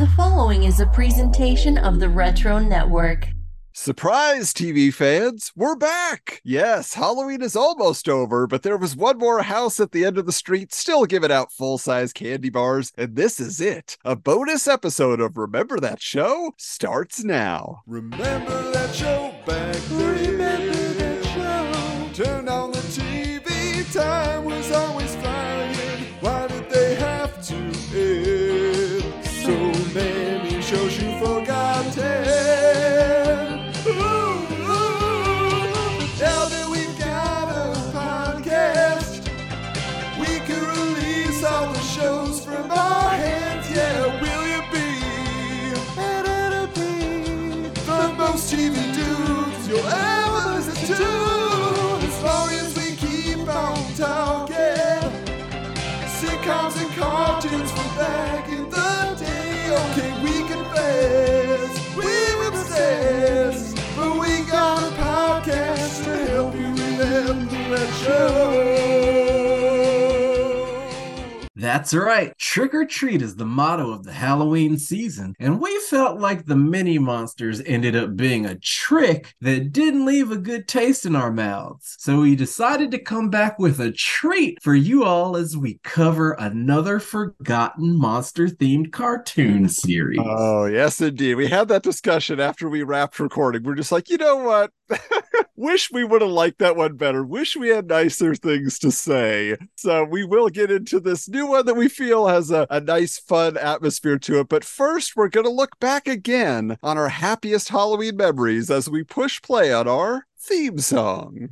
The following is a presentation of the Retro Network. Surprise, TV fans! We're back! Yes, Halloween is almost over, but there was one more house at the end of the street still giving out full size candy bars, and this is it. A bonus episode of Remember That Show starts now. Remember that show back then? Remember we but we got a podcast to help you remember that show. That's right. Trick or treat is the motto of the Halloween season, and we felt like the mini monsters ended up being a trick that didn't leave a good taste in our mouths. So we decided to come back with a treat for you all as we cover another forgotten monster themed cartoon series. Oh, yes, indeed. We had that discussion after we wrapped recording. We're just like, you know what? Wish we would have liked that one better. Wish we had nicer things to say. So we will get into this new one that we feel has a, a nice, fun atmosphere to it. But first, we're going to look back again on our happiest Halloween memories as we push play on our theme song.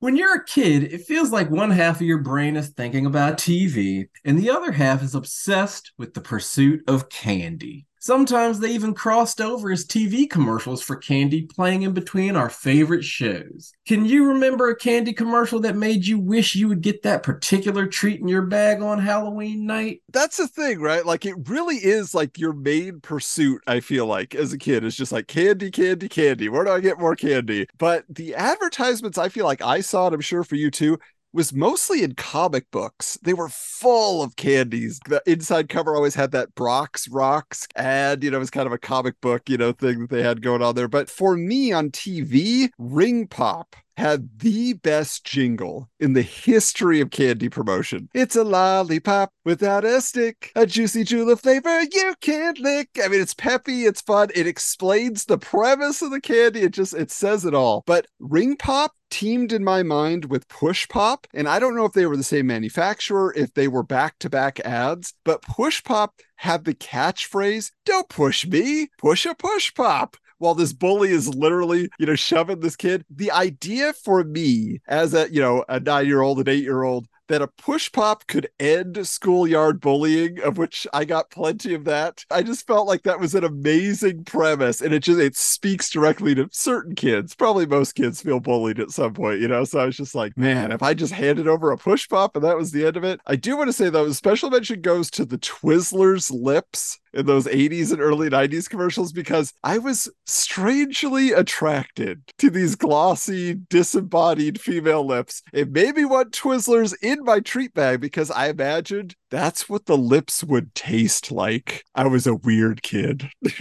When you're a kid, it feels like one half of your brain is thinking about TV, and the other half is obsessed with the pursuit of candy. Sometimes they even crossed over as TV commercials for candy playing in between our favorite shows. Can you remember a candy commercial that made you wish you would get that particular treat in your bag on Halloween night? That's the thing, right? Like it really is like your main pursuit, I feel like, as a kid, is just like candy, candy, candy. Where do I get more candy? But the advertisements I feel like I saw, and I'm sure for you too, was mostly in comic books. They were full of candies. The inside cover always had that Brock's Rocks ad, you know, it was kind of a comic book, you know, thing that they had going on there. But for me on TV, Ring Pop had the best jingle in the history of candy promotion. It's a lollipop without a stick, a juicy jewel of flavor you can't lick. I mean, it's peppy, it's fun, it explains the premise of the candy. It just it says it all. But Ring Pop teamed in my mind with Push Pop, and I don't know if they were the same manufacturer, if they were back-to-back ads, but Push Pop had the catchphrase, "Don't push me, push a push pop." while this bully is literally, you know, shoving this kid. The idea for me as a, you know, a nine year old, an eight year old, that a push pop could end schoolyard bullying, of which I got plenty of that. I just felt like that was an amazing premise, and it just it speaks directly to certain kids. Probably most kids feel bullied at some point, you know. So I was just like, man, if I just handed over a push pop and that was the end of it. I do want to say though, special mention goes to the Twizzlers lips in those 80s and early 90s commercials because I was strangely attracted to these glossy, disembodied female lips. It made me want Twizzlers in my treat bag because I imagined that's what the lips would taste like. I was a weird kid.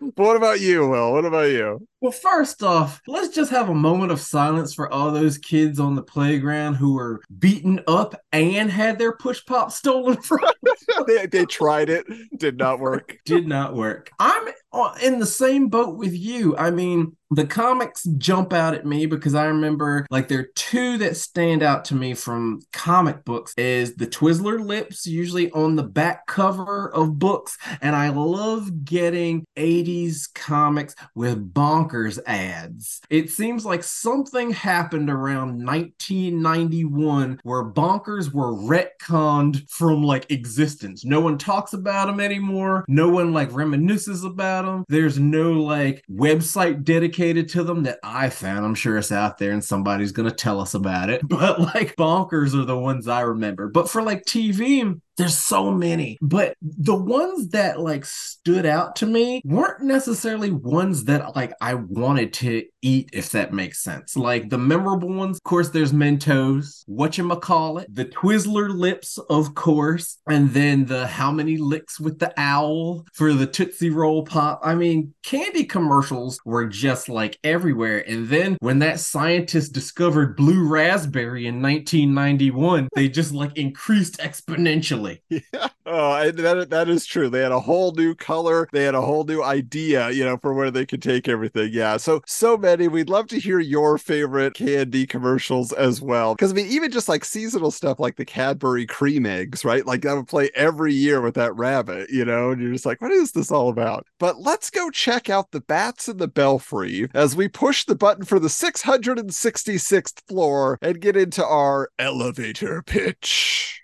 but what about you, Will? What about you? Well, first off, let's just have a moment of silence for all those kids on the playground who were beaten up and had their push pop stolen from they, they tried it, did not work. Did not work. I'm Oh, in the same boat with you. I mean, the comics jump out at me because I remember like there are two that stand out to me from comic books is the Twizzler lips usually on the back cover of books and I love getting 80s comics with bonkers ads. It seems like something happened around 1991 where bonkers were retconned from like existence. No one talks about them anymore. No one like reminisces about them. There's no like website dedicated to them that I found. I'm sure it's out there and somebody's going to tell us about it. But like bonkers are the ones I remember. But for like TV, There's so many, but the ones that like stood out to me weren't necessarily ones that like I wanted to eat, if that makes sense. Like the memorable ones, of course, there's Mentos, whatchamacallit, the Twizzler lips, of course, and then the how many licks with the owl for the Tootsie Roll Pop. I mean, candy commercials were just like everywhere. And then when that scientist discovered blue raspberry in 1991, they just like increased exponentially. Yeah. Oh, that that is true. They had a whole new color. They had a whole new idea, you know, for where they could take everything. Yeah. So so many. We'd love to hear your favorite candy commercials as well. Because I mean, even just like seasonal stuff like the Cadbury cream eggs, right? Like that would play every year with that rabbit, you know, and you're just like, what is this all about? But let's go check out the bats in the belfry as we push the button for the 666th floor and get into our elevator pitch.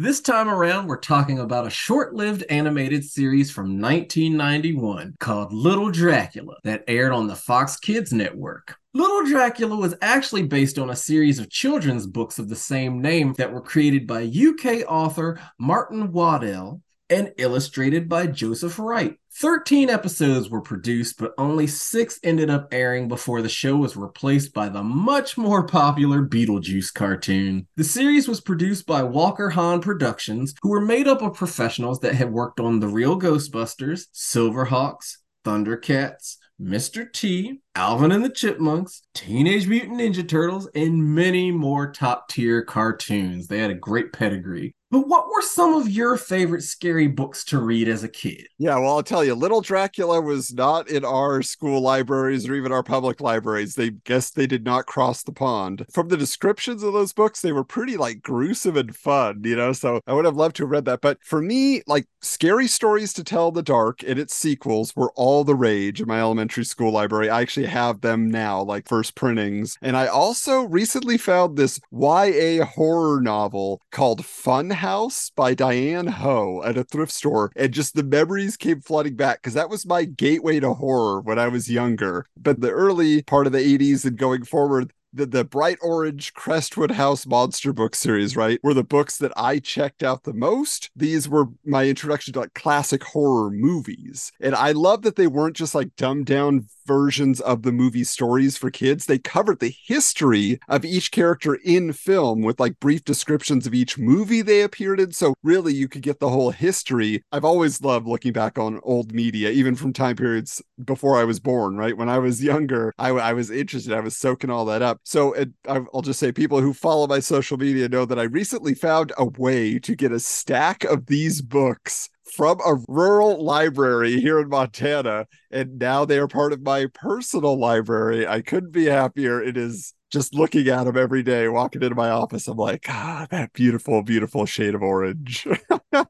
This time around, we're talking about a short lived animated series from 1991 called Little Dracula that aired on the Fox Kids Network. Little Dracula was actually based on a series of children's books of the same name that were created by UK author Martin Waddell and illustrated by Joseph Wright. 13 episodes were produced, but only six ended up airing before the show was replaced by the much more popular Beetlejuice cartoon. The series was produced by Walker Hahn Productions, who were made up of professionals that had worked on The Real Ghostbusters, Silverhawks, Thundercats, Mr. T, Alvin and the Chipmunks, Teenage Mutant Ninja Turtles, and many more top tier cartoons. They had a great pedigree. But what were some of your favorite scary books to read as a kid? Yeah, well, I'll tell you, Little Dracula was not in our school libraries or even our public libraries. They guess they did not cross the pond. From the descriptions of those books, they were pretty like gruesome and fun, you know. So I would have loved to have read that. But for me, like scary stories to tell the dark and its sequels were all the rage in my elementary school library. I actually have them now, like first printings. And I also recently found this YA horror novel called Fun House by Diane Ho at a thrift store. And just the memories came flooding back because that was my gateway to horror when I was younger. But the early part of the 80s and going forward, the, the bright orange Crestwood House monster book series, right, were the books that I checked out the most. These were my introduction to like classic horror movies. And I love that they weren't just like dumbed down versions of the movie stories for kids. They covered the history of each character in film with like brief descriptions of each movie they appeared in. So really you could get the whole history. I've always loved looking back on old media, even from time periods before I was born, right? When I was younger, I, I was interested. I was soaking all that up. So it, I'll just say people who follow my social media know that I recently found a way to get a stack of these books from a rural library here in Montana, and now they are part of my personal library. I couldn't be happier. It is just looking at them every day, walking into my office. I'm like, ah, that beautiful, beautiful shade of orange. what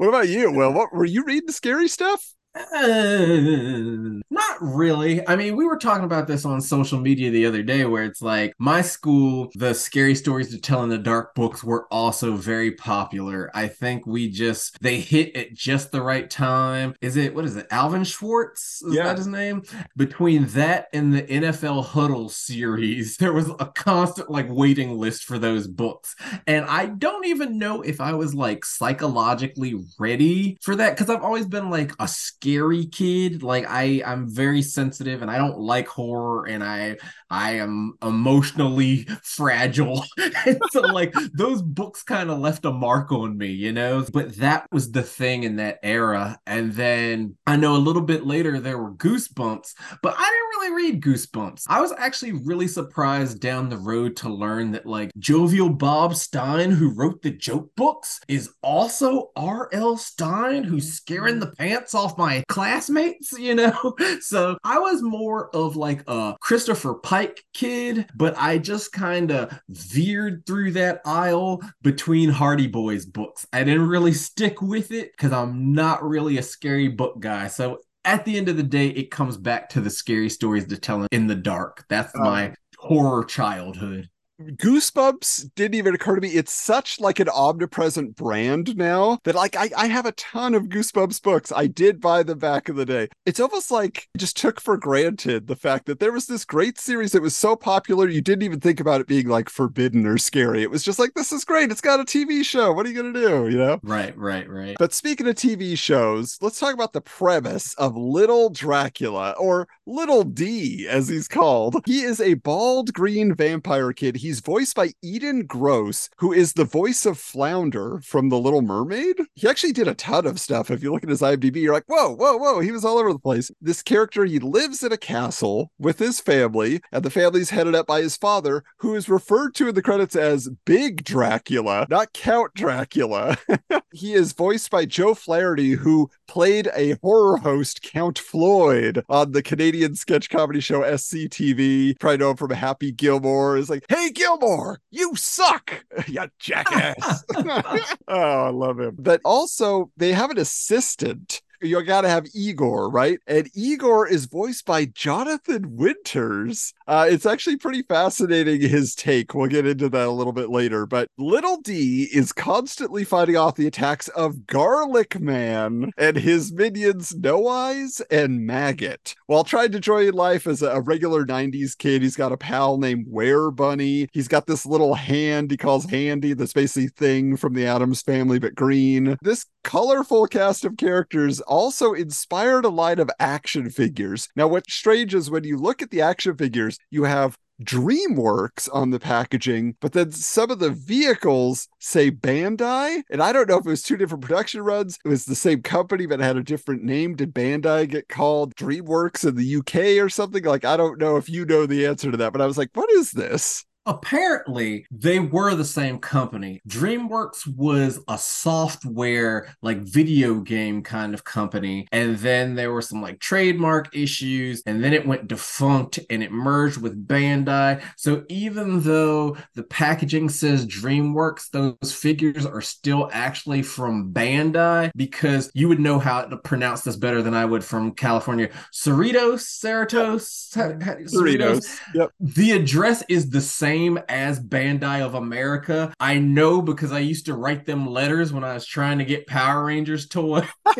about you, Will? What were you reading scary stuff? Uh, not really. I mean, we were talking about this on social media the other day where it's like my school, the scary stories to tell in the dark books were also very popular. I think we just they hit at just the right time. Is it what is it? Alvin Schwartz? Is Yeah. that his name? Between that and the NFL Huddle series, there was a constant like waiting list for those books. And I don't even know if I was like psychologically ready for that because I've always been like a scary kid. Like I, I'm very sensitive and I don't like horror and I, I am emotionally fragile. and so like those books kind of left a mark on me, you know. But that was the thing in that era. And then I know a little bit later there were Goosebumps, but I didn't really read Goosebumps. I was actually really surprised down the road to learn that like Jovial Bob Stine, who wrote the joke books, is also R.L. Stine, who's scaring the pants off my classmates, you know? So I was more of like a Christopher Pike kid, but I just kind of veered through that aisle between Hardy Boys books. I didn't really stick with it because I'm not really a scary book guy. So at the end of the day, it comes back to the scary stories to tell in the dark. That's Oh. my horror childhood. Goosebumps didn't even occur to me. It's such like an omnipresent brand now that like I, I have a ton of Goosebumps books. I did buy them back in the day. It's almost like I just took for granted the fact that there was this great series that was so popular you didn't even think about it being like forbidden or scary. It was just like this is great. It's got a TV show. What are you gonna do? You know? Right, right, right. But speaking of TV shows, let's talk about the premise of Little Dracula, or Little D, as he's called. He is a bald green vampire kid. He's voiced by Edan Gross, who is the voice of Flounder from The Little Mermaid. He actually did a ton of stuff. If you look at his IMDb, you're like, whoa, whoa, whoa, he was all over the place. This character, he lives in a castle with his family, and the family's headed up by his father, who is referred to in the credits as Big Dracula, not Count Dracula. he is voiced by Joe Flaherty, who played a horror host, Count Floyd, on the Canadian sketch comedy show SCTV. Probably know him from Happy Gilmore. Is like, hey Gilmore, you suck, you jackass. oh, I love him. But also, they have an assistant you got to have Igor, right? And Igor is voiced by Jonathan Winters. Uh, it's actually pretty fascinating his take. We'll get into that a little bit later. But Little D is constantly fighting off the attacks of Garlic Man and his minions No Eyes and Maggot. While trying to enjoy life as a regular 90s kid, he's got a pal named Werebunny. He's got this little hand he calls Handy, that's basically thing from the Addams family, but green. This colorful cast of characters also inspired a line of action figures. Now, what's strange is when you look at the action figures, you have DreamWorks on the packaging, but then some of the vehicles say Bandai. And I don't know if it was two different production runs. It was the same company, but had a different name. Did Bandai get called DreamWorks in the UK or something? Like, I don't know if you know the answer to that, but I was like, what is this? Apparently, they were the same company. DreamWorks was a software, like video game kind of company. And then there were some like trademark issues, and then it went defunct and it merged with Bandai. So even though the packaging says DreamWorks, those figures are still actually from Bandai because you would know how to pronounce this better than I would from California. Cerritos, Cerritos, Cerritos. Yep. the address is the same as Bandai of America. I know because I used to write them letters when I was trying to get Power Rangers toys.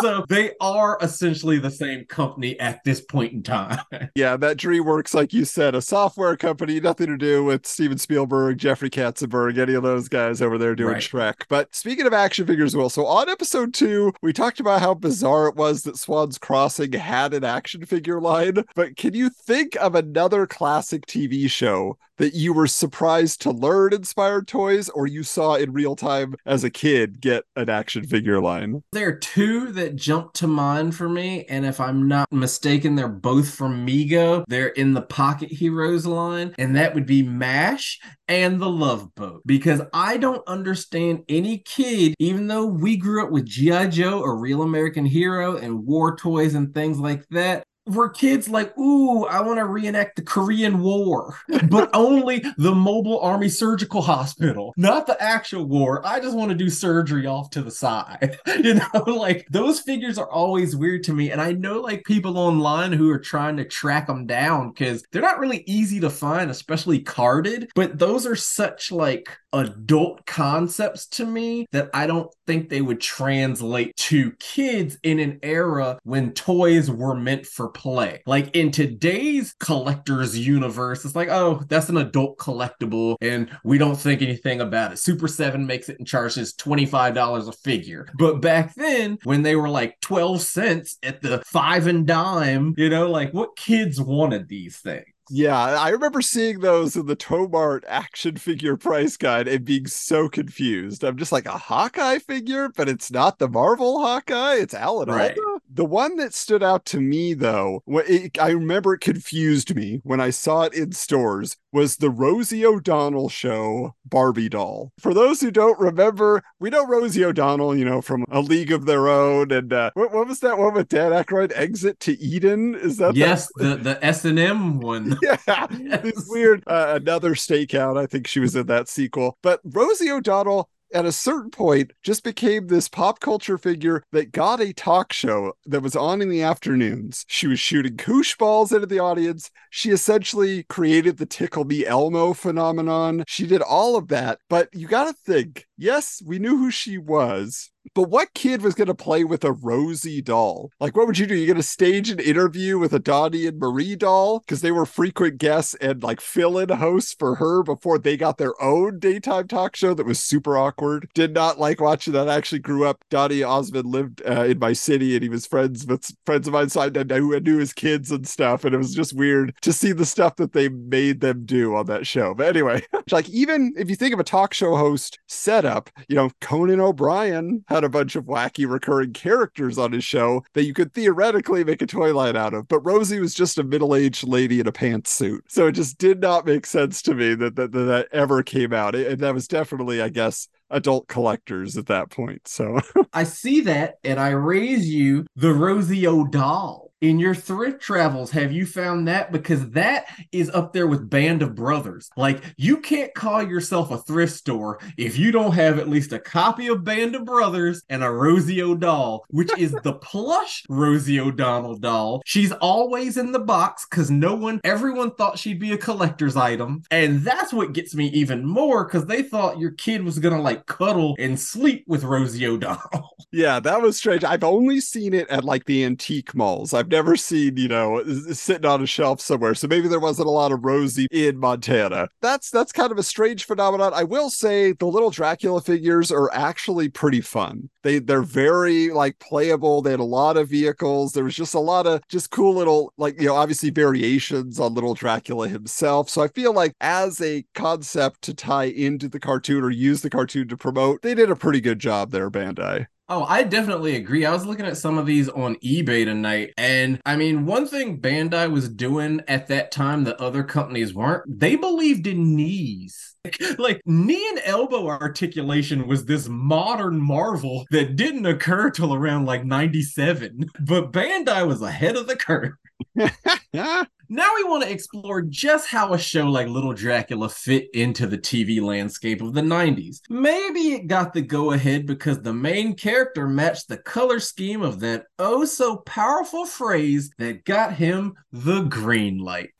so they are essentially the same company at this point in time. Yeah, that DreamWorks, like you said, a software company, nothing to do with Steven Spielberg, Jeffrey Katzenberg, any of those guys over there doing Right. Shrek. But speaking of action figures, Will, so on episode two, we talked about how bizarre it was that Swan's Crossing had an action figure line. But can you think of another classic TV show that you were surprised to learn inspired toys or you saw in real time as a kid get an action figure line? There are two that jump to mind for me, and if I'm not mistaken, they're both from Mego. They're in the Pocket Heroes line, and that would be MASH and the Love Boat. Because I don't understand any kid, even though we grew up with G.I. Joe, a real American hero, and war toys and things like that. Were kids like, ooh, I want to reenact the Korean War, but only the Mobile Army Surgical Hospital, not the actual war. I just want to do surgery off to the side. you know, like those figures are always weird to me. And I know like people online who are trying to track them down because they're not really easy to find, especially carded. But those are such like adult concepts to me that I don't think they would translate to kids in an era when toys were meant for play. Like in today's collector's universe, it's like, oh, that's an adult collectible and we don't think anything about it. Super 7 makes it and charges $25 a figure. But back then, when they were like 12 cents at the five and dime, you know, like what kids wanted these things? Yeah, I remember seeing those in the Tomart action figure price guide and being so confused. I'm just like a Hawkeye figure, but it's not the Marvel Hawkeye. It's Alan Right. Alda. The one that stood out to me, though, it, I remember it confused me when I saw it in stores, was the Rosie O'Donnell show Barbie doll. For those who don't remember, we know Rosie O'Donnell, you know, from A League of Their Own, and uh, what, what was that one with Dan Aykroyd? Exit to Eden? Is that the- yes, the the S and M one. yeah, this weird uh, another stakeout. I think she was in that sequel. But Rosie O'Donnell at a certain point just became this pop culture figure that got a talk show that was on in the afternoons. She was shooting koosh balls into the audience. She essentially created the Tickle Me Elmo phenomenon. She did all of that. But you got to think yes, we knew who she was, but what kid was going to play with a Rosie doll? Like, what would you do? You're going to stage an interview with a Donnie and Marie doll because they were frequent guests and like fill in hosts for her before they got their own daytime talk show that was super awkward. Did not like watching that. I actually grew up. Donnie Osmond lived uh, in my city and he was friends with friends of mine. So I knew, I knew his kids and stuff. And it was just weird to see the stuff that they made them do on that show. But anyway, like, even if you think of a talk show host setup, you know, Conan O'Brien had a bunch of wacky recurring characters on his show that you could theoretically make a toy line out of. But Rosie was just a middle aged lady in a pantsuit. So it just did not make sense to me that that, that, that ever came out. And that was definitely, I guess, adult collectors at that point. So I see that and I raise you the Rosie O'Doll. In your thrift travels, have you found that? Because that is up there with Band of Brothers. Like, you can't call yourself a thrift store if you don't have at least a copy of Band of Brothers and a Rosie O'Doll, which is the plush Rosie O'Donnell doll. She's always in the box because no one, everyone thought she'd be a collector's item. And that's what gets me even more because they thought your kid was going to like cuddle and sleep with Rosie O'Donnell. yeah, that was strange. I've only seen it at like the antique malls. I've never seen, you know, sitting on a shelf somewhere. So maybe there wasn't a lot of Rosie in Montana. That's that's kind of a strange phenomenon. I will say the little Dracula figures are actually pretty fun. They they're very like playable. They had a lot of vehicles. There was just a lot of just cool little like you know obviously variations on little Dracula himself. So I feel like as a concept to tie into the cartoon or use the cartoon to promote, they did a pretty good job there, Bandai. Oh, I definitely agree. I was looking at some of these on eBay tonight. And I mean, one thing Bandai was doing at that time that other companies weren't, they believed in knees. Like, knee and elbow articulation was this modern marvel that didn't occur till around like 97. But Bandai was ahead of the curve. Now we want to explore just how a show like Little Dracula fit into the TV landscape of the 90s. Maybe it got the go ahead because the main character matched the color scheme of that oh so powerful phrase that got him the green light.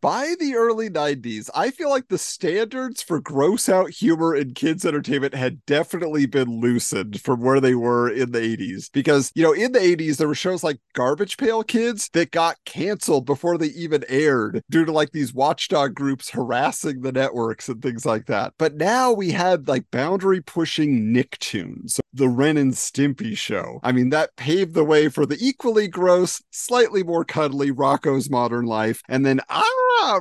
By the early 90s, I feel like the standards for gross out humor in kids' entertainment had definitely been loosened from where they were in the 80s. Because, you know, in the 80s, there were shows like Garbage Pail Kids that got canceled before they even aired due to like these watchdog groups harassing the networks and things like that. But now we had like boundary pushing Nicktoons, the Ren and Stimpy show. I mean, that paved the way for the equally gross, slightly more cuddly Rocko's Modern Life. And then, ah,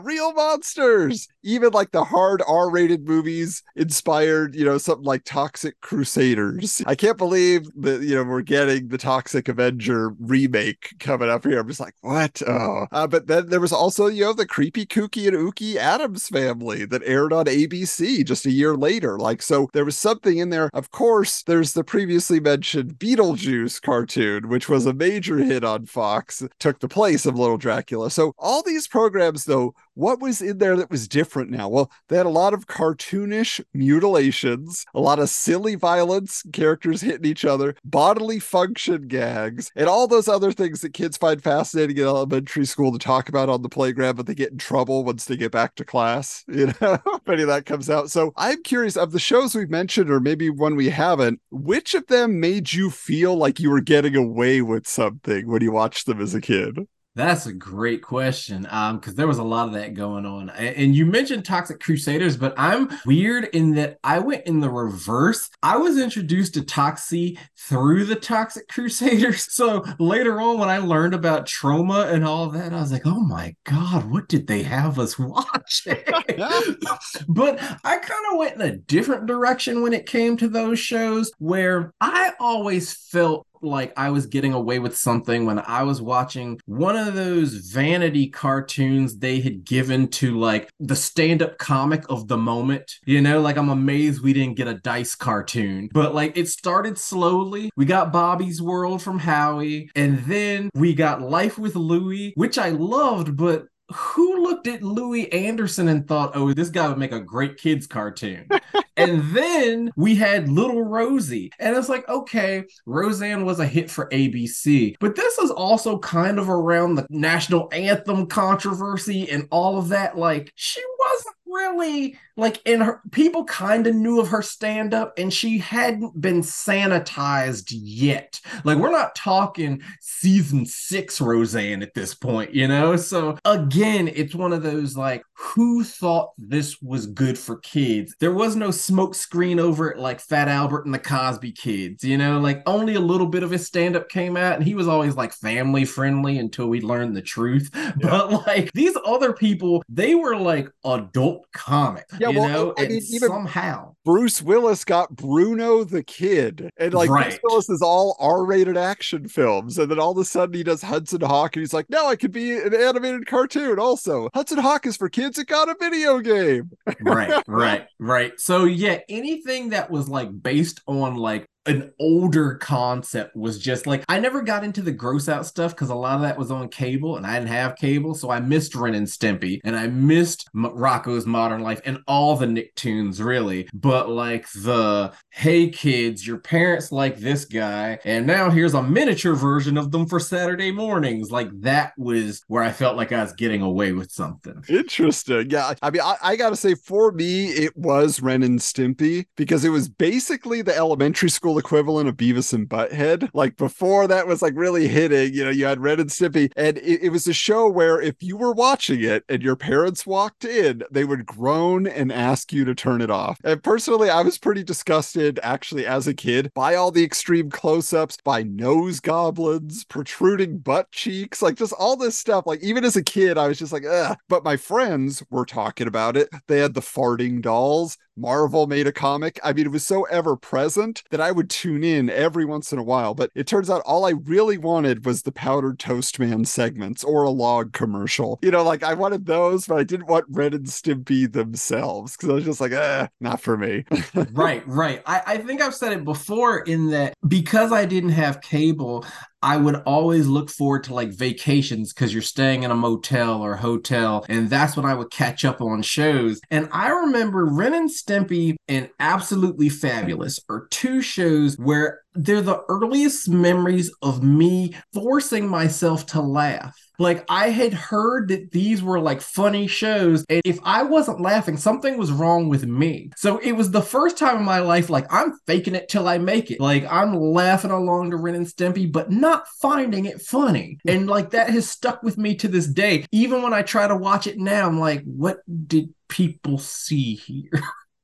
real monsters. Even like the hard R rated movies inspired, you know, something like Toxic Crusaders. I can't believe that, you know, we're getting the Toxic Avenger remake coming up here. I'm just like, what? Oh. Uh, but then there was also, you know, the creepy, kooky, and ooky Addams family that aired on ABC just a year later. Like, so there was something in there. Of course, there's the previously mentioned Beetlejuice cartoon, which was a major hit on Fox, took the place of Little Dracula. So all these programs, though, what was in there that was different now? Well, they had a lot of cartoonish mutilations, a lot of silly violence, characters hitting each other, bodily function gags, and all those other things that kids find fascinating in elementary school to talk about on the playground, but they get in trouble once they get back to class. You know, if any of that comes out. So I'm curious of the shows we've mentioned, or maybe one we haven't, which of them made you feel like you were getting away with something when you watched them as a kid? That's a great question. Um, because there was a lot of that going on. And, and you mentioned Toxic Crusaders, but I'm weird in that I went in the reverse. I was introduced to Toxie through the Toxic Crusaders. So later on, when I learned about trauma and all of that, I was like, oh my God, what did they have us watching? but I kind of went in a different direction when it came to those shows where I always felt like I was getting away with something when I was watching one of those vanity cartoons they had given to like the stand up comic of the moment. You know, like I'm amazed we didn't get a dice cartoon, but like it started slowly. We got Bobby's World from Howie, and then we got Life with Louie, which I loved, but who looked at Louie Anderson and thought, oh, this guy would make a great kids cartoon? and then we had Little Rosie. And it's like, okay, Roseanne was a hit for ABC, but this is also kind of around the national anthem controversy and all of that. Like, she wasn't really like in her people kind of knew of her stand up and she hadn't been sanitized yet. Like we're not talking season six roseanne at this point you know? So again it's one of those like who thought this was good for kids? There was no smoke screen over it like fat albert and the cosby kids you know? Like only a little bit of his stand up came out and he was always like family friendly until we learned the truth. Yeah. but like these other people they were like adult comic yeah, you well, know, I mean, even somehow Bruce Willis got Bruno the Kid, and like Right. Bruce Willis is all R-rated action films, and then all of a sudden he does Hudson Hawk, and he's like, "No, I could be an animated cartoon." Also, Hudson Hawk is for kids It got a video game. right, right, right. So yeah, anything that was like based on like an older concept was just like I never got into the gross out stuff because a lot of that was on cable and I didn't have cable, so I missed Ren and Stimpy and I missed M- Rocko's Modern Life and all the Nicktoons really. But like the hey kids, your parents like this guy, and now here's a miniature version of them for Saturday mornings. Like that was where I felt like I was getting away with something. Interesting. Yeah. I mean, I, I got to say, for me, it was Ren and Stimpy because it was basically the elementary school equivalent of Beavis and Butthead. Like before that was like really hitting, you know, you had Red and Stimpy. And it, it was a show where if you were watching it and your parents walked in, they would groan and ask you to turn it off. And personally, I was pretty disgusted actually as a kid by all the extreme close ups, by nose goblins, protruding butt cheeks, like just all this stuff. Like even as a kid, I was just like, ugh. But my friends were talking about it. They had the farting dolls. Marvel made a comic. I mean, it was so ever present that I would tune in every once in a while. But it turns out all I really wanted was the powdered toast man segments or a log commercial. You know, like I wanted those, but I didn't want Red and Stimpy themselves because I was just like, eh, not for me. right, right. I, I think I've said it before in that because I didn't have cable, I would always look forward to like vacations because you're staying in a motel or hotel, and that's when I would catch up on shows. And I remember Ren and Stimpy and Absolutely Fabulous are two shows where they're the earliest memories of me forcing myself to laugh. Like I had heard that these were like funny shows, and if I wasn't laughing, something was wrong with me. So it was the first time in my life, like I'm faking it till I make it. Like I'm laughing along to Ren and Stimpy, but not finding it funny. And like that has stuck with me to this day. Even when I try to watch it now, I'm like, what did people see here?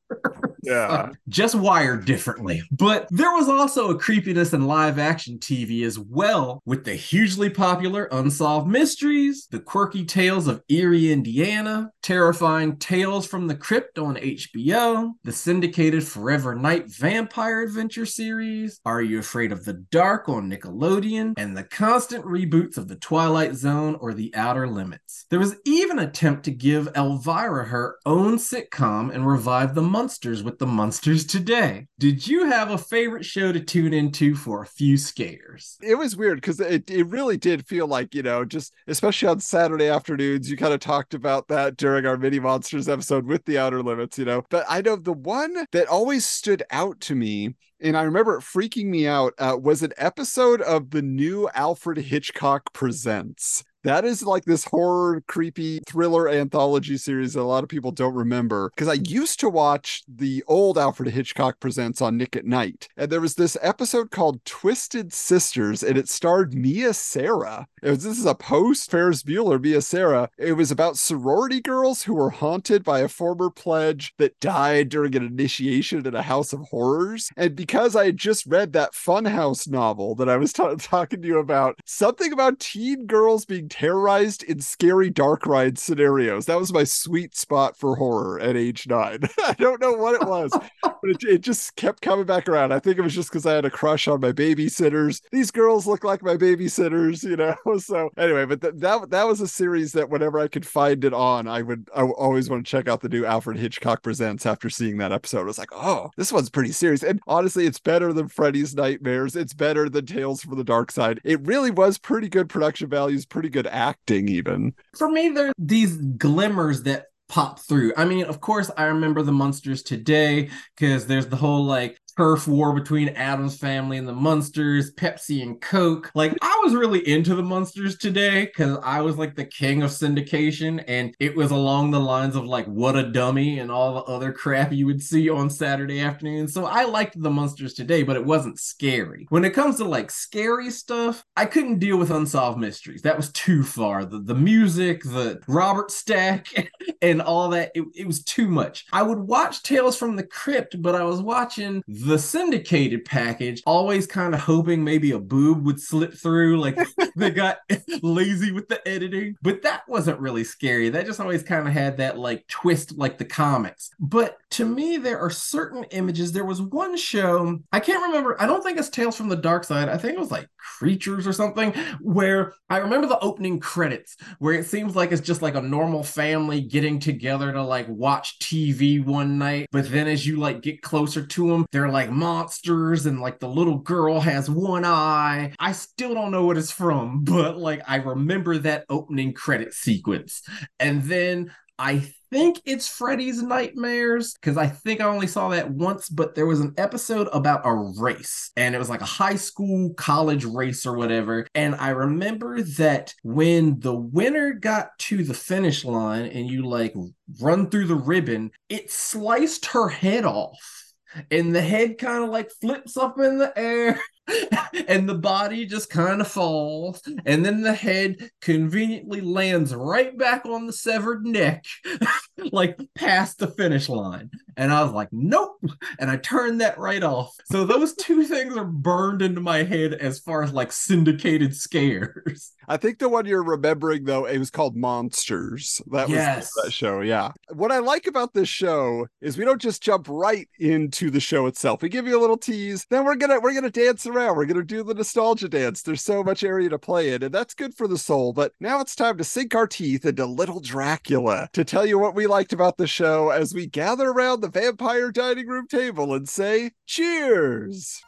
Yeah. Uh, just wired differently. But there was also a creepiness in live action TV as well, with the hugely popular Unsolved Mysteries, the quirky tales of Erie, Indiana, terrifying Tales from the Crypt on HBO, the syndicated Forever Knight Vampire Adventure series, Are You Afraid of the Dark on Nickelodeon, and the constant reboots of The Twilight Zone or The Outer Limits. There was even an attempt to give Elvira her own sitcom and revive the Munsters with the Munsters today. Did you have a favorite show to tune into for a few scares? it was weird because it, it really did feel like, you know, just especially on Saturday afternoons, you kind of talked about that during our mini monsters episode with the outer limits, you know. But I know the one that always stood out to me, and I remember it freaking me out, uh, was an episode of the new Alfred Hitchcock Presents. That is like this horror, creepy thriller anthology series that a lot of people don't remember. Because I used to watch the old Alfred Hitchcock Presents on Nick at Night. And there was this episode called Twisted Sisters, and it starred Mia Sara. It was, this is a post Ferris Bueller, Mia Sara. It was about sorority girls who were haunted by a former pledge that died during an initiation in a house of horrors. And because I had just read that Funhouse novel that I was ta- talking to you about, something about teen girls being terrorized in scary dark ride scenarios. That was my sweet spot for horror at age nine. I don't know what it was, but it, it just kept coming back around. I think it was just because I had a crush on my babysitters. These girls look like my babysitters, you know. So anyway, but th- that that was a series that whenever I could find it on, I would I always want to check out the new Alfred Hitchcock Presents. After seeing that episode, I was like, oh, this one's pretty serious. And honestly, it's better than Freddy's Nightmares. It's better than Tales from the Dark Side. It really was pretty good production values, pretty good acting, even. For me, there are these glimmers that pop through. I mean, of course, I remember the monsters today because there's the whole like turf war between Addams family and the Munsters, Pepsi and Coke. Like, I was really into the Munsters today because I was like the king of syndication, and it was along the lines of like What a Dummy and all the other crap you would see on Saturday afternoon. So I liked the Munsters today, but it wasn't scary. When it comes to like scary stuff, I couldn't deal with Unsolved Mysteries. That was too far. The, the music, the Robert Stack, and all that, it, it was too much. I would watch Tales from the Crypt, but I was watching the syndicated package, always kind of hoping maybe a boob would slip through. Like they got lazy with the editing, but that wasn't really scary. That just always kind of had that like twist, like the comics. But to me, there are certain images. There was one show, I can't remember, I don't think it's Tales from the Dark Side. I think it was like Creatures or something, where I remember the opening credits where it seems like it's just like a normal family getting together to like watch TV one night. But then as you like get closer to them, they're like monsters and like the little girl has one eye. I still don't know what it's from, but like I remember that opening credit sequence. And then I think it's Freddy's Nightmares because I think I only saw that once, but there was an episode about a race and it was like a high school college race or whatever. And I remember that when the winner got to the finish line and you like run through the ribbon, it sliced her head off and the head kind of like flips up in the air and the body just kind of falls and then the head conveniently lands right back on the severed neck like past the finish line and i was like nope and i turned that right off so those two things are burned into my head as far as like syndicated scares I think the one you're remembering though, it was called Monsters. That was Yes. that show. Yeah. What I like about this show is we don't just jump right into the show itself. We give you a little tease, then we're gonna we're gonna dance around. We're gonna do the nostalgia dance. There's so much area to play in, and that's good for the soul. But now it's time to sink our teeth into Little Dracula to tell you what we liked about the show as we gather around the vampire dining room table and say cheers.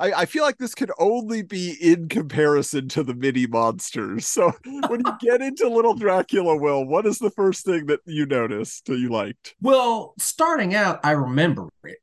I, I feel like this could only be in comparison to the mini monsters. So when you get into Little Dracula, Will, what is the first thing that you noticed that you liked? Well, starting out, I remember it.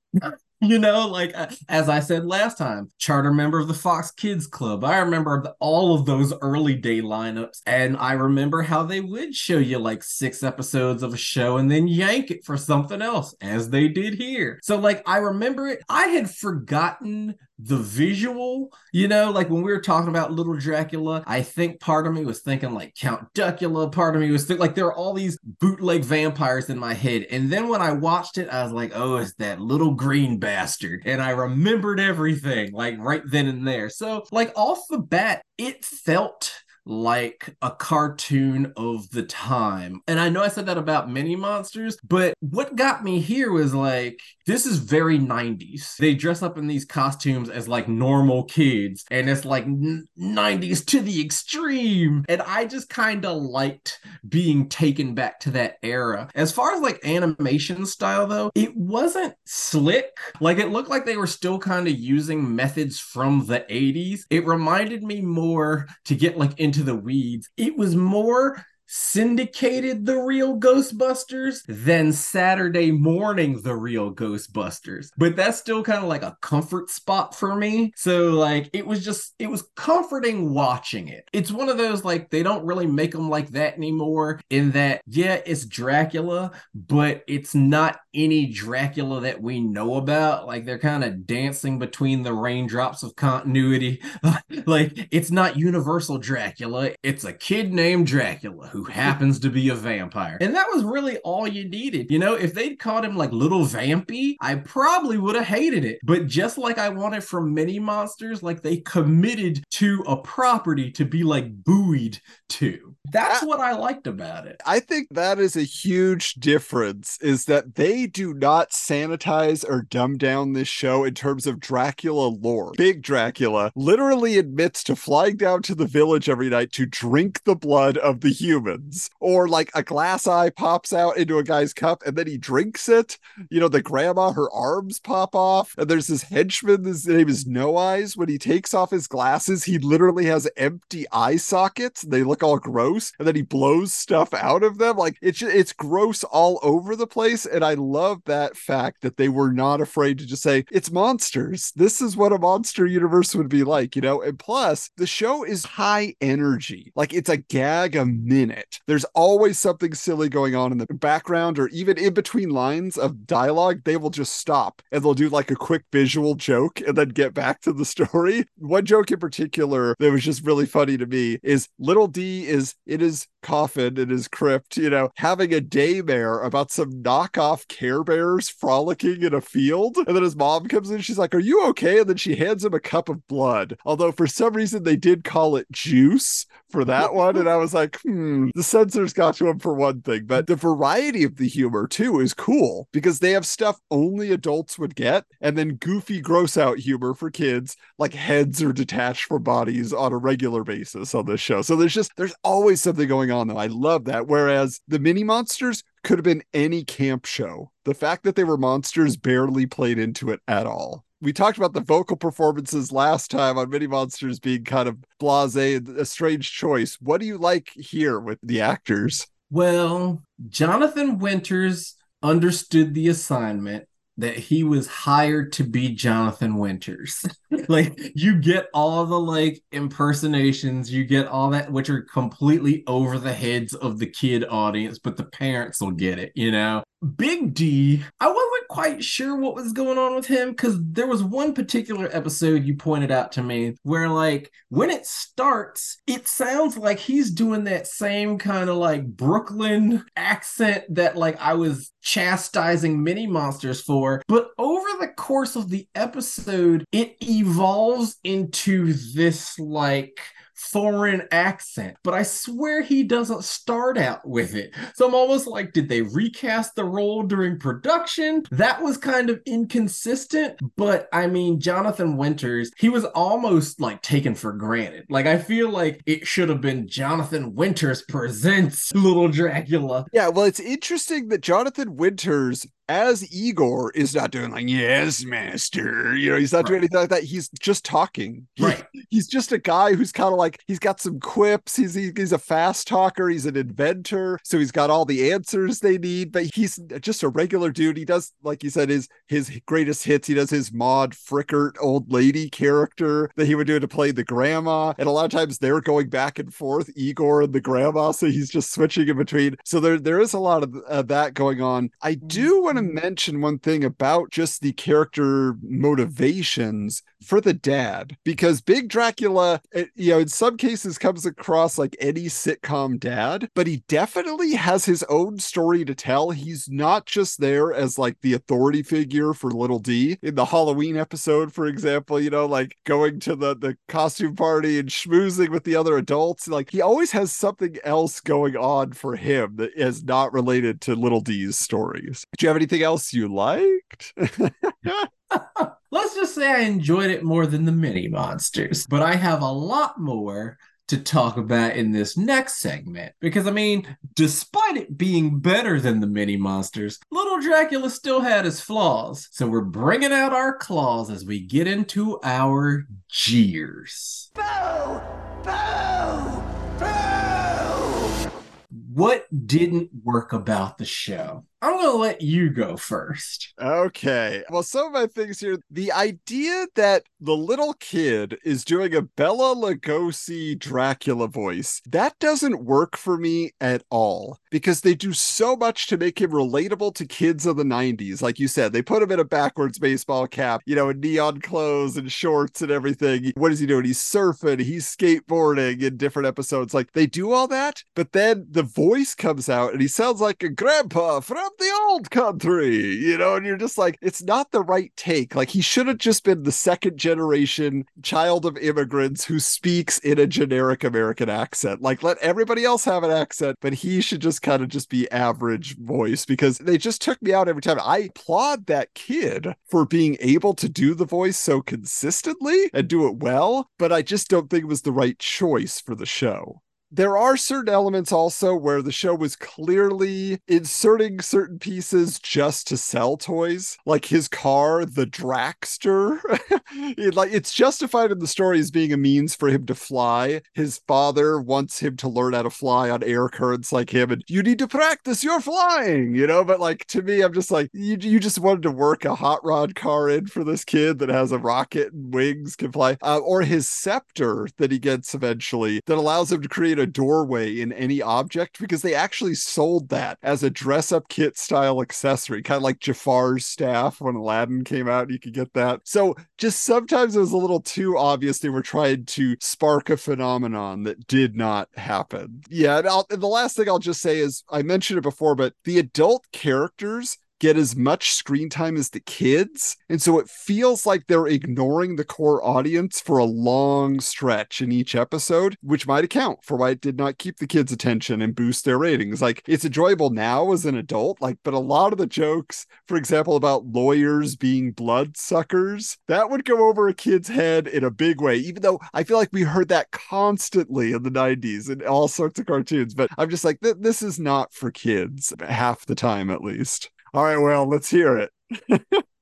You know, like uh, as I said last time, charter member of the Fox Kids Club. I remember all of those early day lineups, and I remember how they would show you like six episodes of a show and then yank it for something else, as they did here. So, like, I remember it. I had forgotten the visual, you know, like when we were talking about Little Dracula, I think part of me was thinking like Count Duckula, part of me was think like there are all these bootleg vampires in my head. And then when I watched it, I was like, oh, it's that little green bastard. And I remembered everything like right then and there. So, like off the bat, it felt like a cartoon of the time. And I know I said that about mini monsters, but what got me here was like, this is very 90s. They dress up in these costumes as like normal kids, and it's like n- 90s to the extreme. And I just kind of liked being taken back to that era. As far as like animation style, though, it wasn't slick. Like it looked like they were still kind of using methods from the 80s. It reminded me more to get like into the weeds. It was more syndicated the real Ghostbusters than Saturday morning the real Ghostbusters. But that's still kind of like a comfort spot for me. So like it was just it was comforting watching it. It's one of those like they don't really make them like that anymore in that yeah, it's Dracula, but it's not any Dracula that we know about. Like they're kind of dancing between the raindrops of continuity. like it's not universal Dracula, it's a kid named Dracula who happens to be a vampire. And that was really all you needed. You know, if they'd called him like Little Vampy, I probably would have hated it. But just like I wanted from many monsters, like they committed to a property to be like buoyed to. That's what I liked about it. I think that is a huge difference is that they do not sanitize or dumb down this show in terms of Dracula lore. Big Dracula literally admits to flying down to the village every night to drink the blood of the humans. Or like a glass eye pops out into a guy's cup and then he drinks it. You know, the grandma, her arms pop off. And there's this henchman, his name is No Eyes. When he takes off his glasses, he literally has empty eye sockets. They look all gross and then he blows stuff out of them. Like it's it's gross all over the place. And I love that fact that they were not afraid to just say it's monsters. This is what a monster universe would be like, you know. And plus, the show is high energy. Like it's a gag a minute. There's always something silly going on in the background or even in between lines of dialogue. They will just stop and they'll do like a quick visual joke and then get back to the story. One joke in particular that was just really funny to me is little D is in his coffin in his crypt, you know, having a daymare about some knockoff Care Bears frolicking in a field. And then his mom comes in, she's like, Are you okay? And then she hands him a cup of blood. Although for some reason they did call it juice for that one. And I was like, hmm, the censors got to him for one thing. But the variety of the humor too is cool because they have stuff only adults would get, and then goofy, gross out humor for kids, like heads are detached from bodies on a regular basis on this show. So there's just there's always something going on though. I love that. Whereas the mini monsters could have been any camp show. The fact that they were monsters barely played into it at all we talked about the vocal performances last time on Mini Monsters being kind of blase, a strange choice. What do you like here with the actors? Well, Jonathan Winters understood the assignment that he was hired to be Jonathan Winters. like you get all the like impersonations, you get all that which are completely over the heads of the kid audience, but the parents will get it, you know. Big D, I wasn't quite sure what was going on with him because there was one particular episode you pointed out to me where, like, when it starts, it sounds like he's doing that same kind of like Brooklyn accent that, like, I was chastising mini monsters for. But over the course of the episode, it evolves into this, like, foreign accent, but I swear he doesn't start out with it. So I'm almost like, did they recast the role during production? That was kind of inconsistent, but I mean, Jonathan Winters, he was almost like taken for granted. Like, I feel like it should have been Jonathan Winters presents Little Dracula. Yeah, well, it's interesting that Jonathan Winters as Igor is not doing like yes master you know he's not right. doing anything like that he's just talking right he's just a guy who's kind of like he's got some quips he's he's a fast talker he's an inventor so he's got all the answers they need but he's just a regular dude. He does like you said his his greatest hits he does his Maude Frickert old lady character that he would do to play the grandma and a lot of times they're going back and forth Igor and the grandma so he's just switching in between. So there there is a lot of uh, that going on. I do want to mention one thing about just the character motivations for the dad because Big Dracula, eh, you know, in some cases comes across like any sitcom dad, but he definitely has his own story to tell. He's not just there as like the authority figure for Little D in the Halloween episode, for example, you know, like going to the the costume party and schmoozing with the other adults. Like he always has something else going on for him that is not related to Little D's stories. Do you have anything else you liked? Let's just say I enjoyed it more than the mini monsters, but I have a lot more to talk about in this next segment. Because, I mean, despite it being better than the mini monsters, Little Dracula still had his flaws. So we're bringing out our claws as we get into our jeers. Boo! Boo! Boo! What didn't work about the show? I'm going to let you go first. Okay. Well, some of my things here the idea that the little kid is doing a Bela Lugosi Dracula voice, that doesn't work for me at all because they do so much to make him relatable to kids of the 90s. Like you said, they put him in a backwards baseball cap, you know, in neon clothes and shorts and everything. What is he doing? He's surfing, he's skateboarding in different episodes. Like they do all that, but then the voice comes out and he sounds like a grandpa from the old country, you know, and you're just like, it's not the right take. Like he should have just been the second generation child of immigrants who speaks in a generic American accent. Like let everybody else have an accent, but he should just kind of just be average voice because they just took me out every time. I applaud that kid for being able to do the voice so consistently and do it well, but I just don't think it was the right choice for the show there are certain elements also where the show was clearly inserting certain pieces just to sell toys like his car the dragster. It, like it's justified in the story as being a means for him to fly. His father wants him to learn how to fly on air currents like him and you need to practice your flying you know? But like to me i'm just like you, you just wanted to work a hot rod car in for this kid that has a rocket and wings can fly uh, or his scepter that he gets eventually that allows him to create a doorway in any object because they actually sold that as a dress up kit style accessory, kind of like Jafar's staff when Aladdin came out. You could get that. So just sometimes it was a little too obvious they were trying to spark a phenomenon that did not happen. Yeah. And, and the last thing I'll just say is I mentioned it before, but the adult characters get as much screen time as the kids. And so it feels like they're ignoring the core audience for a long stretch in each episode, which might account for why it did not keep the kids' attention and boost their ratings. Like it's enjoyable now as an adult, like, but a lot of the jokes, for example, about lawyers being blood suckers, that would go over a kid's head in a big way, even though I feel like we heard that constantly in the 90s in all sorts of cartoons. But I'm just like, this is not for kids half the time, at least. All right, well, let's hear it.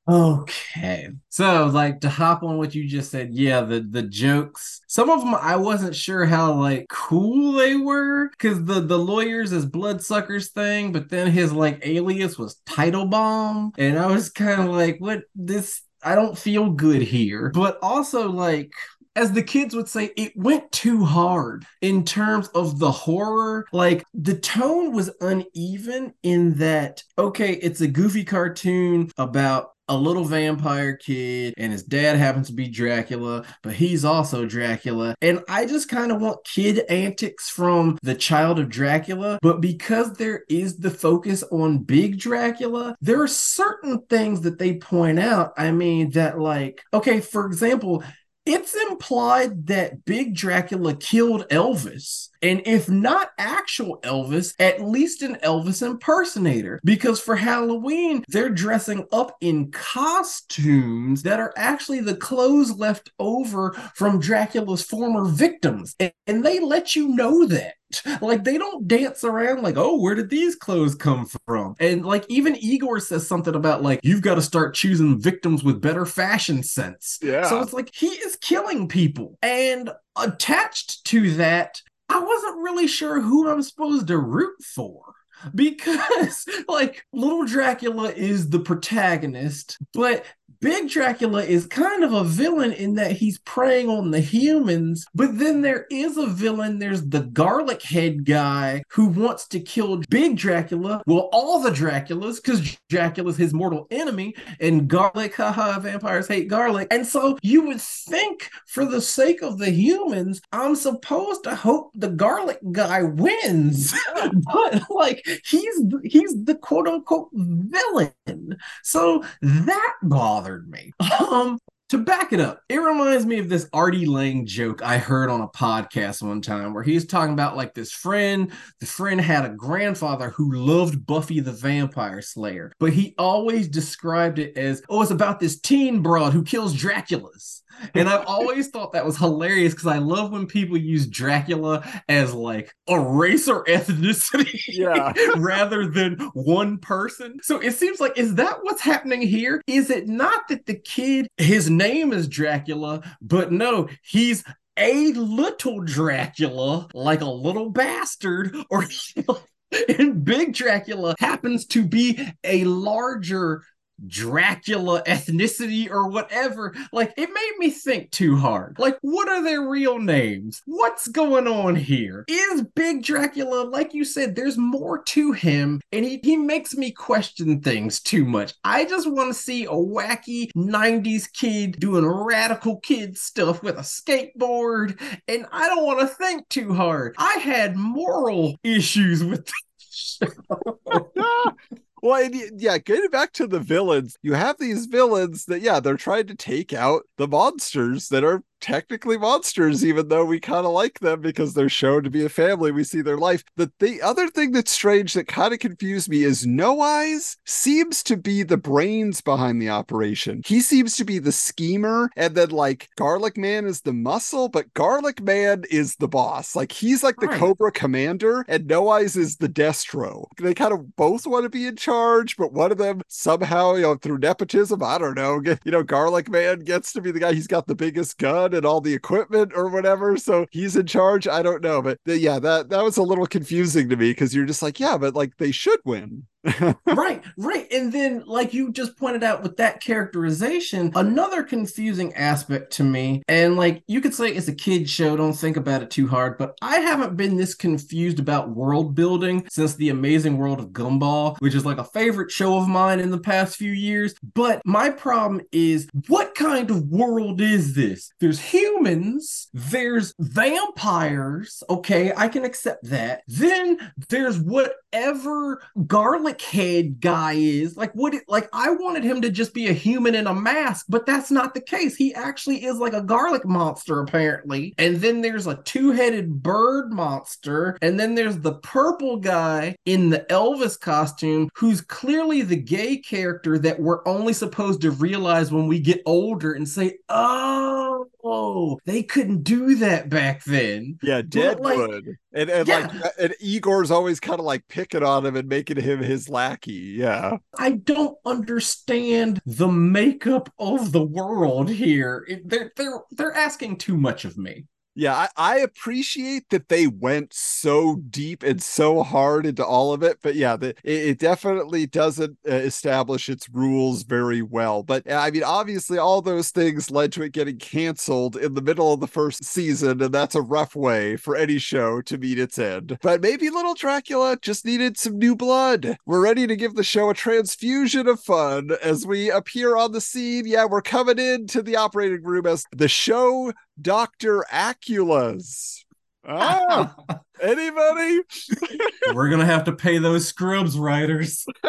Okay. So like to hop on what you just said, yeah, the the jokes. Some of them I wasn't sure how like cool they were cuz the the lawyers is bloodsuckers thing, but then his like alias was title bomb and I was kind of like what this I don't feel good here. But also like as the kids would say, it went too hard in terms of the horror. Like the tone was uneven in that, okay, it's a goofy cartoon about a little vampire kid and his dad happens to be Dracula, but he's also Dracula. And I just kind of want kid antics from the child of Dracula, but because there is the focus on big Dracula, there are certain things that they point out. I mean, that like, okay, for example, it's implied that Big Dracula killed Elvis. And if not actual Elvis, at least an Elvis impersonator. Because for Halloween, they're dressing up in costumes that are actually the clothes left over from Dracula's former victims. And they let you know that. Like they don't dance around like, oh, where did these clothes come from? And like even Igor says something about like you've got to start choosing victims with better fashion sense. Yeah. So it's like he is killing people. And attached to that, I wasn't really sure who I'm supposed to root for because like little Dracula is the protagonist, but Big Dracula is kind of a villain in that he's preying on the humans, but then there is a villain. There's the garlic head guy who wants to kill Big Dracula. Well, all the Draculas, because Dracula's his mortal enemy, and garlic, haha, vampires hate garlic. And so you would think, for the sake of the humans, I'm supposed to hope the garlic guy wins. but like he's he's the quote unquote villain. So that bothers bothered me. Um, to back it up, it reminds me of this Artie Lange joke I heard on a podcast one time where he's talking about like this friend. The friend had a grandfather who loved Buffy the Vampire Slayer, but he always described it as, oh, it's about this teen broad who kills Draculas. And I've always thought that was hilarious because I love when people use Dracula as like a race or ethnicity Yeah. rather than one person. So it seems like, is that what's happening here? Is it not that the kid, his name is Dracula, but no, he's a little Dracula, like a little bastard, or and Big Dracula happens to be a larger Dracula ethnicity or whatever. Like, it made me think too hard. Like, what are their real names? What's going on here? Is Big Dracula, like you said, there's more to him, and he, he makes me question things too much. I just want to see a wacky 90s kid doing radical kid stuff with a skateboard, and I don't want to think too hard. I had moral issues with Well, and yeah, getting back to the villains, you have these villains that, yeah, they're trying to take out the monsters that are technically monsters, even though we kind of like them because they're shown to be a family. We see their life. The, the other thing that's strange that kind of confused me is No Eyes seems to be the brains behind the operation. He seems to be the schemer, and then like Garlic Man is the muscle, but Garlic Man is the boss. Like he's like the Right. Cobra Commander, and No Eyes is the Destro. They kind of both want to be in charge, but one of them somehow, you know, through nepotism, I don't know, get, you know, Garlic Man gets to be the guy. He's got the biggest gun and all the equipment or whatever, so he's in charge. I don't know, but the- yeah, that that was a little confusing to me because you're just like, yeah, but like they should win. right, right. And then, like you just pointed out with that characterization, another confusing aspect to me, and like you could say it's a kid show, don't think about it too hard, but I haven't been this confused about world building since the amazing world of Gumball, which is like a favorite show of mine in the past few years. But my problem is what kind of world is this? There's humans, there's vampires, okay, I can accept that. Then there's whatever garlic head guy is. Like what it like i wanted him to just be a human in a mask but that's not the case. He actually is like a garlic monster apparently. And then there's a two-headed bird monster. And then there's the purple guy in the elvis costume who's clearly the gay character that we're only supposed to realize when we get older and say oh Oh, they couldn't do that back then Yeah, Well, like- Deadwood. and and Yeah. like and Igor's always kind of like picking on him and making him his lackey. Yeah. I don't understand the makeup of the world here. They're they're they're asking too much of me. Yeah, I, I appreciate that they went so deep and so hard into all of it, but yeah, the, it, it definitely doesn't uh, establish its rules very well. But uh, I mean, obviously, all those things led to it getting canceled in the middle of the first season, and that's a rough way for any show to meet its end. But maybe Little Dracula just needed some new blood. We're ready to give the show a transfusion of fun as we appear on the scene. Yeah, we're coming into the operating room as the show Dr. Aculas. Ah, anybody? We're gonna have to pay those Scrubs writers.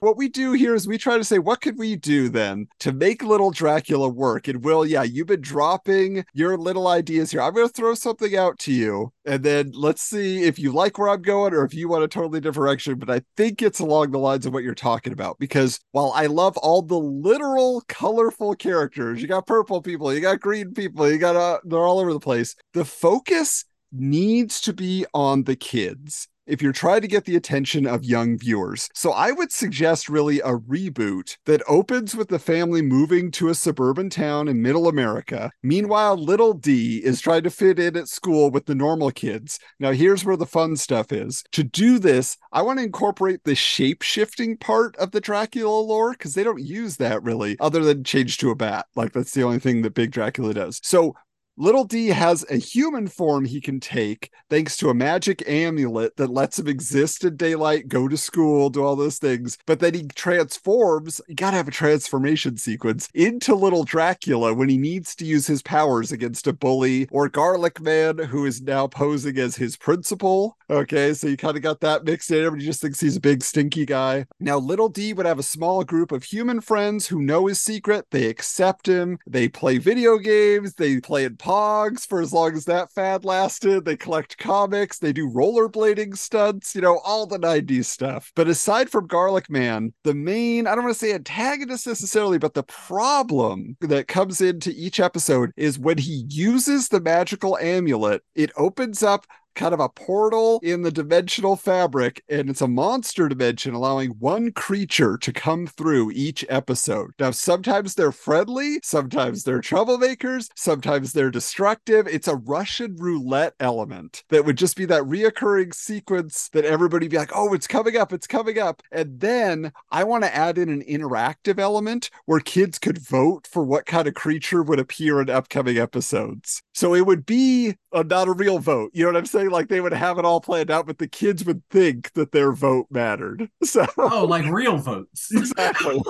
What we do here is we try to say, what could we do then to make little Dracula work? And Will, yeah, you've been dropping your little ideas here. I'm going to throw something out to you, and then let's see if you like where I'm going or if you want a totally different direction. But I think it's along the lines of what you're talking about because while I love all the literal, colorful characters, you got purple people, you got green people, you got uh, they're all over the place. The focus needs to be on the kids if you're trying to get the attention of young viewers. So I would suggest really a reboot that opens with the family moving to a suburban town in middle America. Meanwhile, little D is trying to fit in at school with the normal kids. Now, here's where the fun stuff is. To do this, I want to incorporate the shape shifting part of the Dracula lore because they don't use that really, other than change to a bat. Like, that's the only thing that Big Dracula does. So, Little D has a human form he can take thanks to a magic amulet that lets him exist in daylight, go to school, do all those things. But then he transforms, you gotta have a transformation sequence, into little Dracula when he needs to use his powers against a bully or Garlic Man, who is now posing as his principal. Okay, so you kind of got that mixed in. Everybody just thinks he's a big stinky guy. Now, Little D would have a small group of human friends who know his secret. They accept him. They play video games. They play in Pogs for as long as that fad lasted. They collect comics. They do rollerblading stunts, you know, all the 90s stuff. But aside from Garlic Man, the main, I don't want to say antagonist necessarily, but the problem that comes into each episode is when he uses the magical amulet, it opens up kind of a portal in the dimensional fabric, and it's a monster dimension allowing one creature to come through each episode. Now, sometimes they're friendly, sometimes they're troublemakers, sometimes they're destructive. It's a Russian roulette element that would just be that reoccurring sequence that everybody be like, oh, it's coming up, it's coming up. And then I want to add in an interactive element where kids could vote for what kind of creature would appear in upcoming episodes. So it would be a, not a real vote. You know what I'm saying? Like they would have it all planned out, but the kids would think that their vote mattered. So Oh, like real votes. exactly.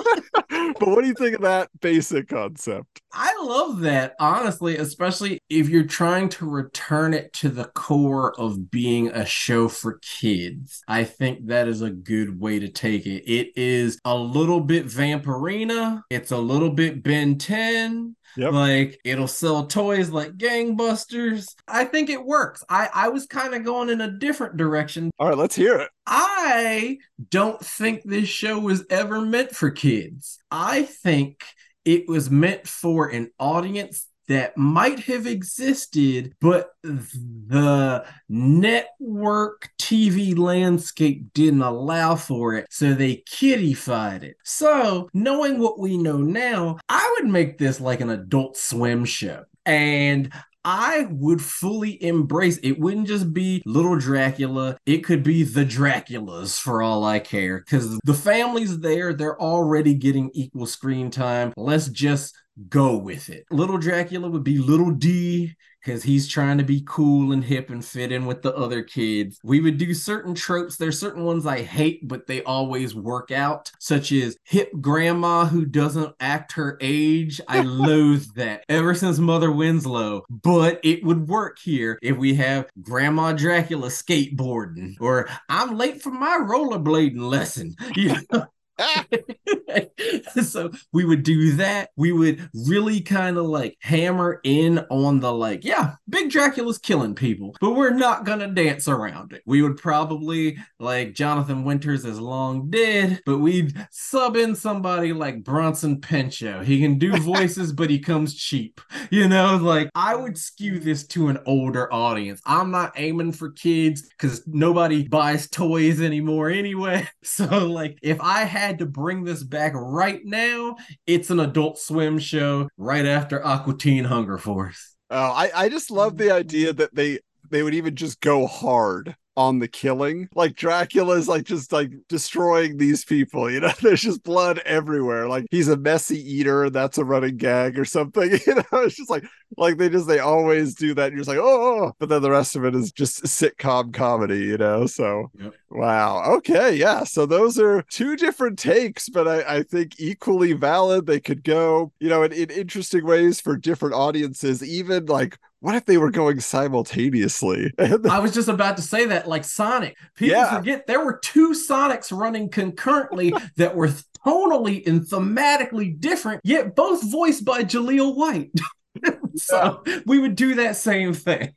but what do you think of that basic concept? I love that, honestly, especially if you're trying to return it to the core of being a show for kids. I think that is a good way to take it. It is a little bit Vampirina, it's a little bit Ben 10. Yep. Like it'll sell toys like gangbusters. I think it works. I, I was kind of going in a different direction. All right, let's hear it. I don't think this show was ever meant for kids. I think it was meant for an audience that might have existed, but the network TV landscape didn't allow for it. So they kiddified it. So, knowing what we know now, I would make this like an adult swim show. And I would fully embrace it. Wouldn't just be little Dracula, it could be the Draculas for all I care. Because the family's there, they're already getting equal screen time. Let's just go with it. Little Dracula would be little D because he's trying to be cool and hip and fit in with the other kids. We would do certain tropes. There's certain ones I hate, but they always work out, such as hip grandma who doesn't act her age. I loathe that ever since Mother Winslow, but it would work here if we have Grandma Dracula skateboarding or I'm late for my rollerblading lesson. You know? so we would do that. We would really kind of like hammer in on the like, yeah, Big Dracula's killing people, but we're not gonna dance around it. We would probably like Jonathan Winters is long dead, but we'd sub in somebody like Bronson Pinchot. He can do voices, but he comes cheap. You know, like I would skew this to an older audience. I'm not aiming for kids because nobody buys toys anymore anyway. So like if I had to bring this back right now, it's an adult swim show right after Aqua Teen Hunger Force. Oh, I, I just love the idea that they they would even just go hard on the killing. Like Dracula's like just like destroying these people, you know, there's just blood everywhere. Like he's a messy eater, that's a running gag or something. You know, it's just like like they just they always do that. You're just like, oh, but then the rest of it is just sitcom comedy, you know. So Yep. wow. Okay, yeah. So those are two different takes, but I, I think equally valid. They could go, you know, in, in interesting ways for different audiences, even like what if they were going simultaneously? I was just about to say that, like Sonic. People Yeah. forget there were two Sonics running concurrently that were tonally and thematically different, yet both voiced by Jaleel White. so we would do that same thing.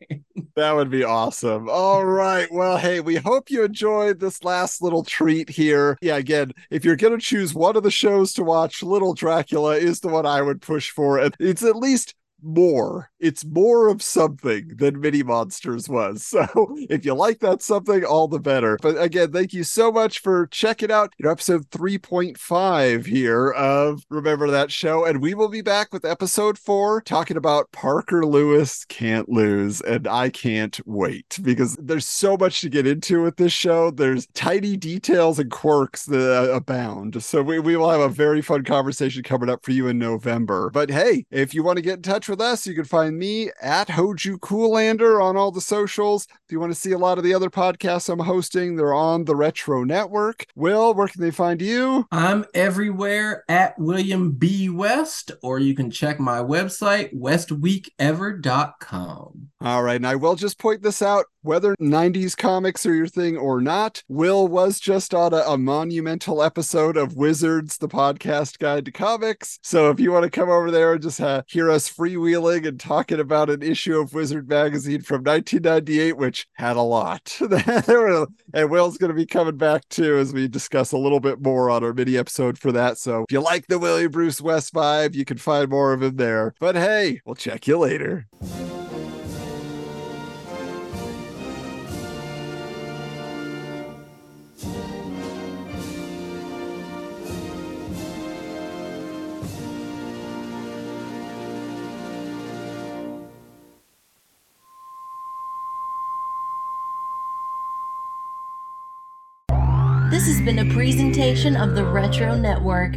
That would be awesome. All right. Well, hey, we hope you enjoyed this last little treat here. Yeah, again, if you're going to choose one of the shows to watch, Little Dracula is the one I would push for. It's at least more. It's more of something than Mini Monsters was. So if you like that something, all the better. But again, thank you so much for checking out you know, episode 3.5 here of Remember That Show. And we will be back with episode four talking about Parker Lewis Can't Lose. And I can't wait because there's so much to get into with this show. There's tiny details and quirks that uh, abound. So we, we will have a very fun conversation coming up for you in November. But hey, if you want to get in touch with us, you can find me at Hoju Coolander on all the socials. If you want to see a lot of the other podcasts I'm hosting, they're on the Retro Network. Will, where can they find you? I'm everywhere at William B. West, or you can check my website, westweekever.com. All right, and I will just point this out whether 90s comics are your thing or not. Will was just on a, a monumental episode of Wizards, the podcast guide to comics. So if you want to come over there and just uh, hear us freewheeling and talking about an issue of Wizard magazine from 1998, which had a lot, and Will's going to be coming back too as we discuss a little bit more on our mini episode for that. So if you like the William Bruce West vibe, you can find more of him there. But hey, we'll check you later. Been a presentation of the Retro Network.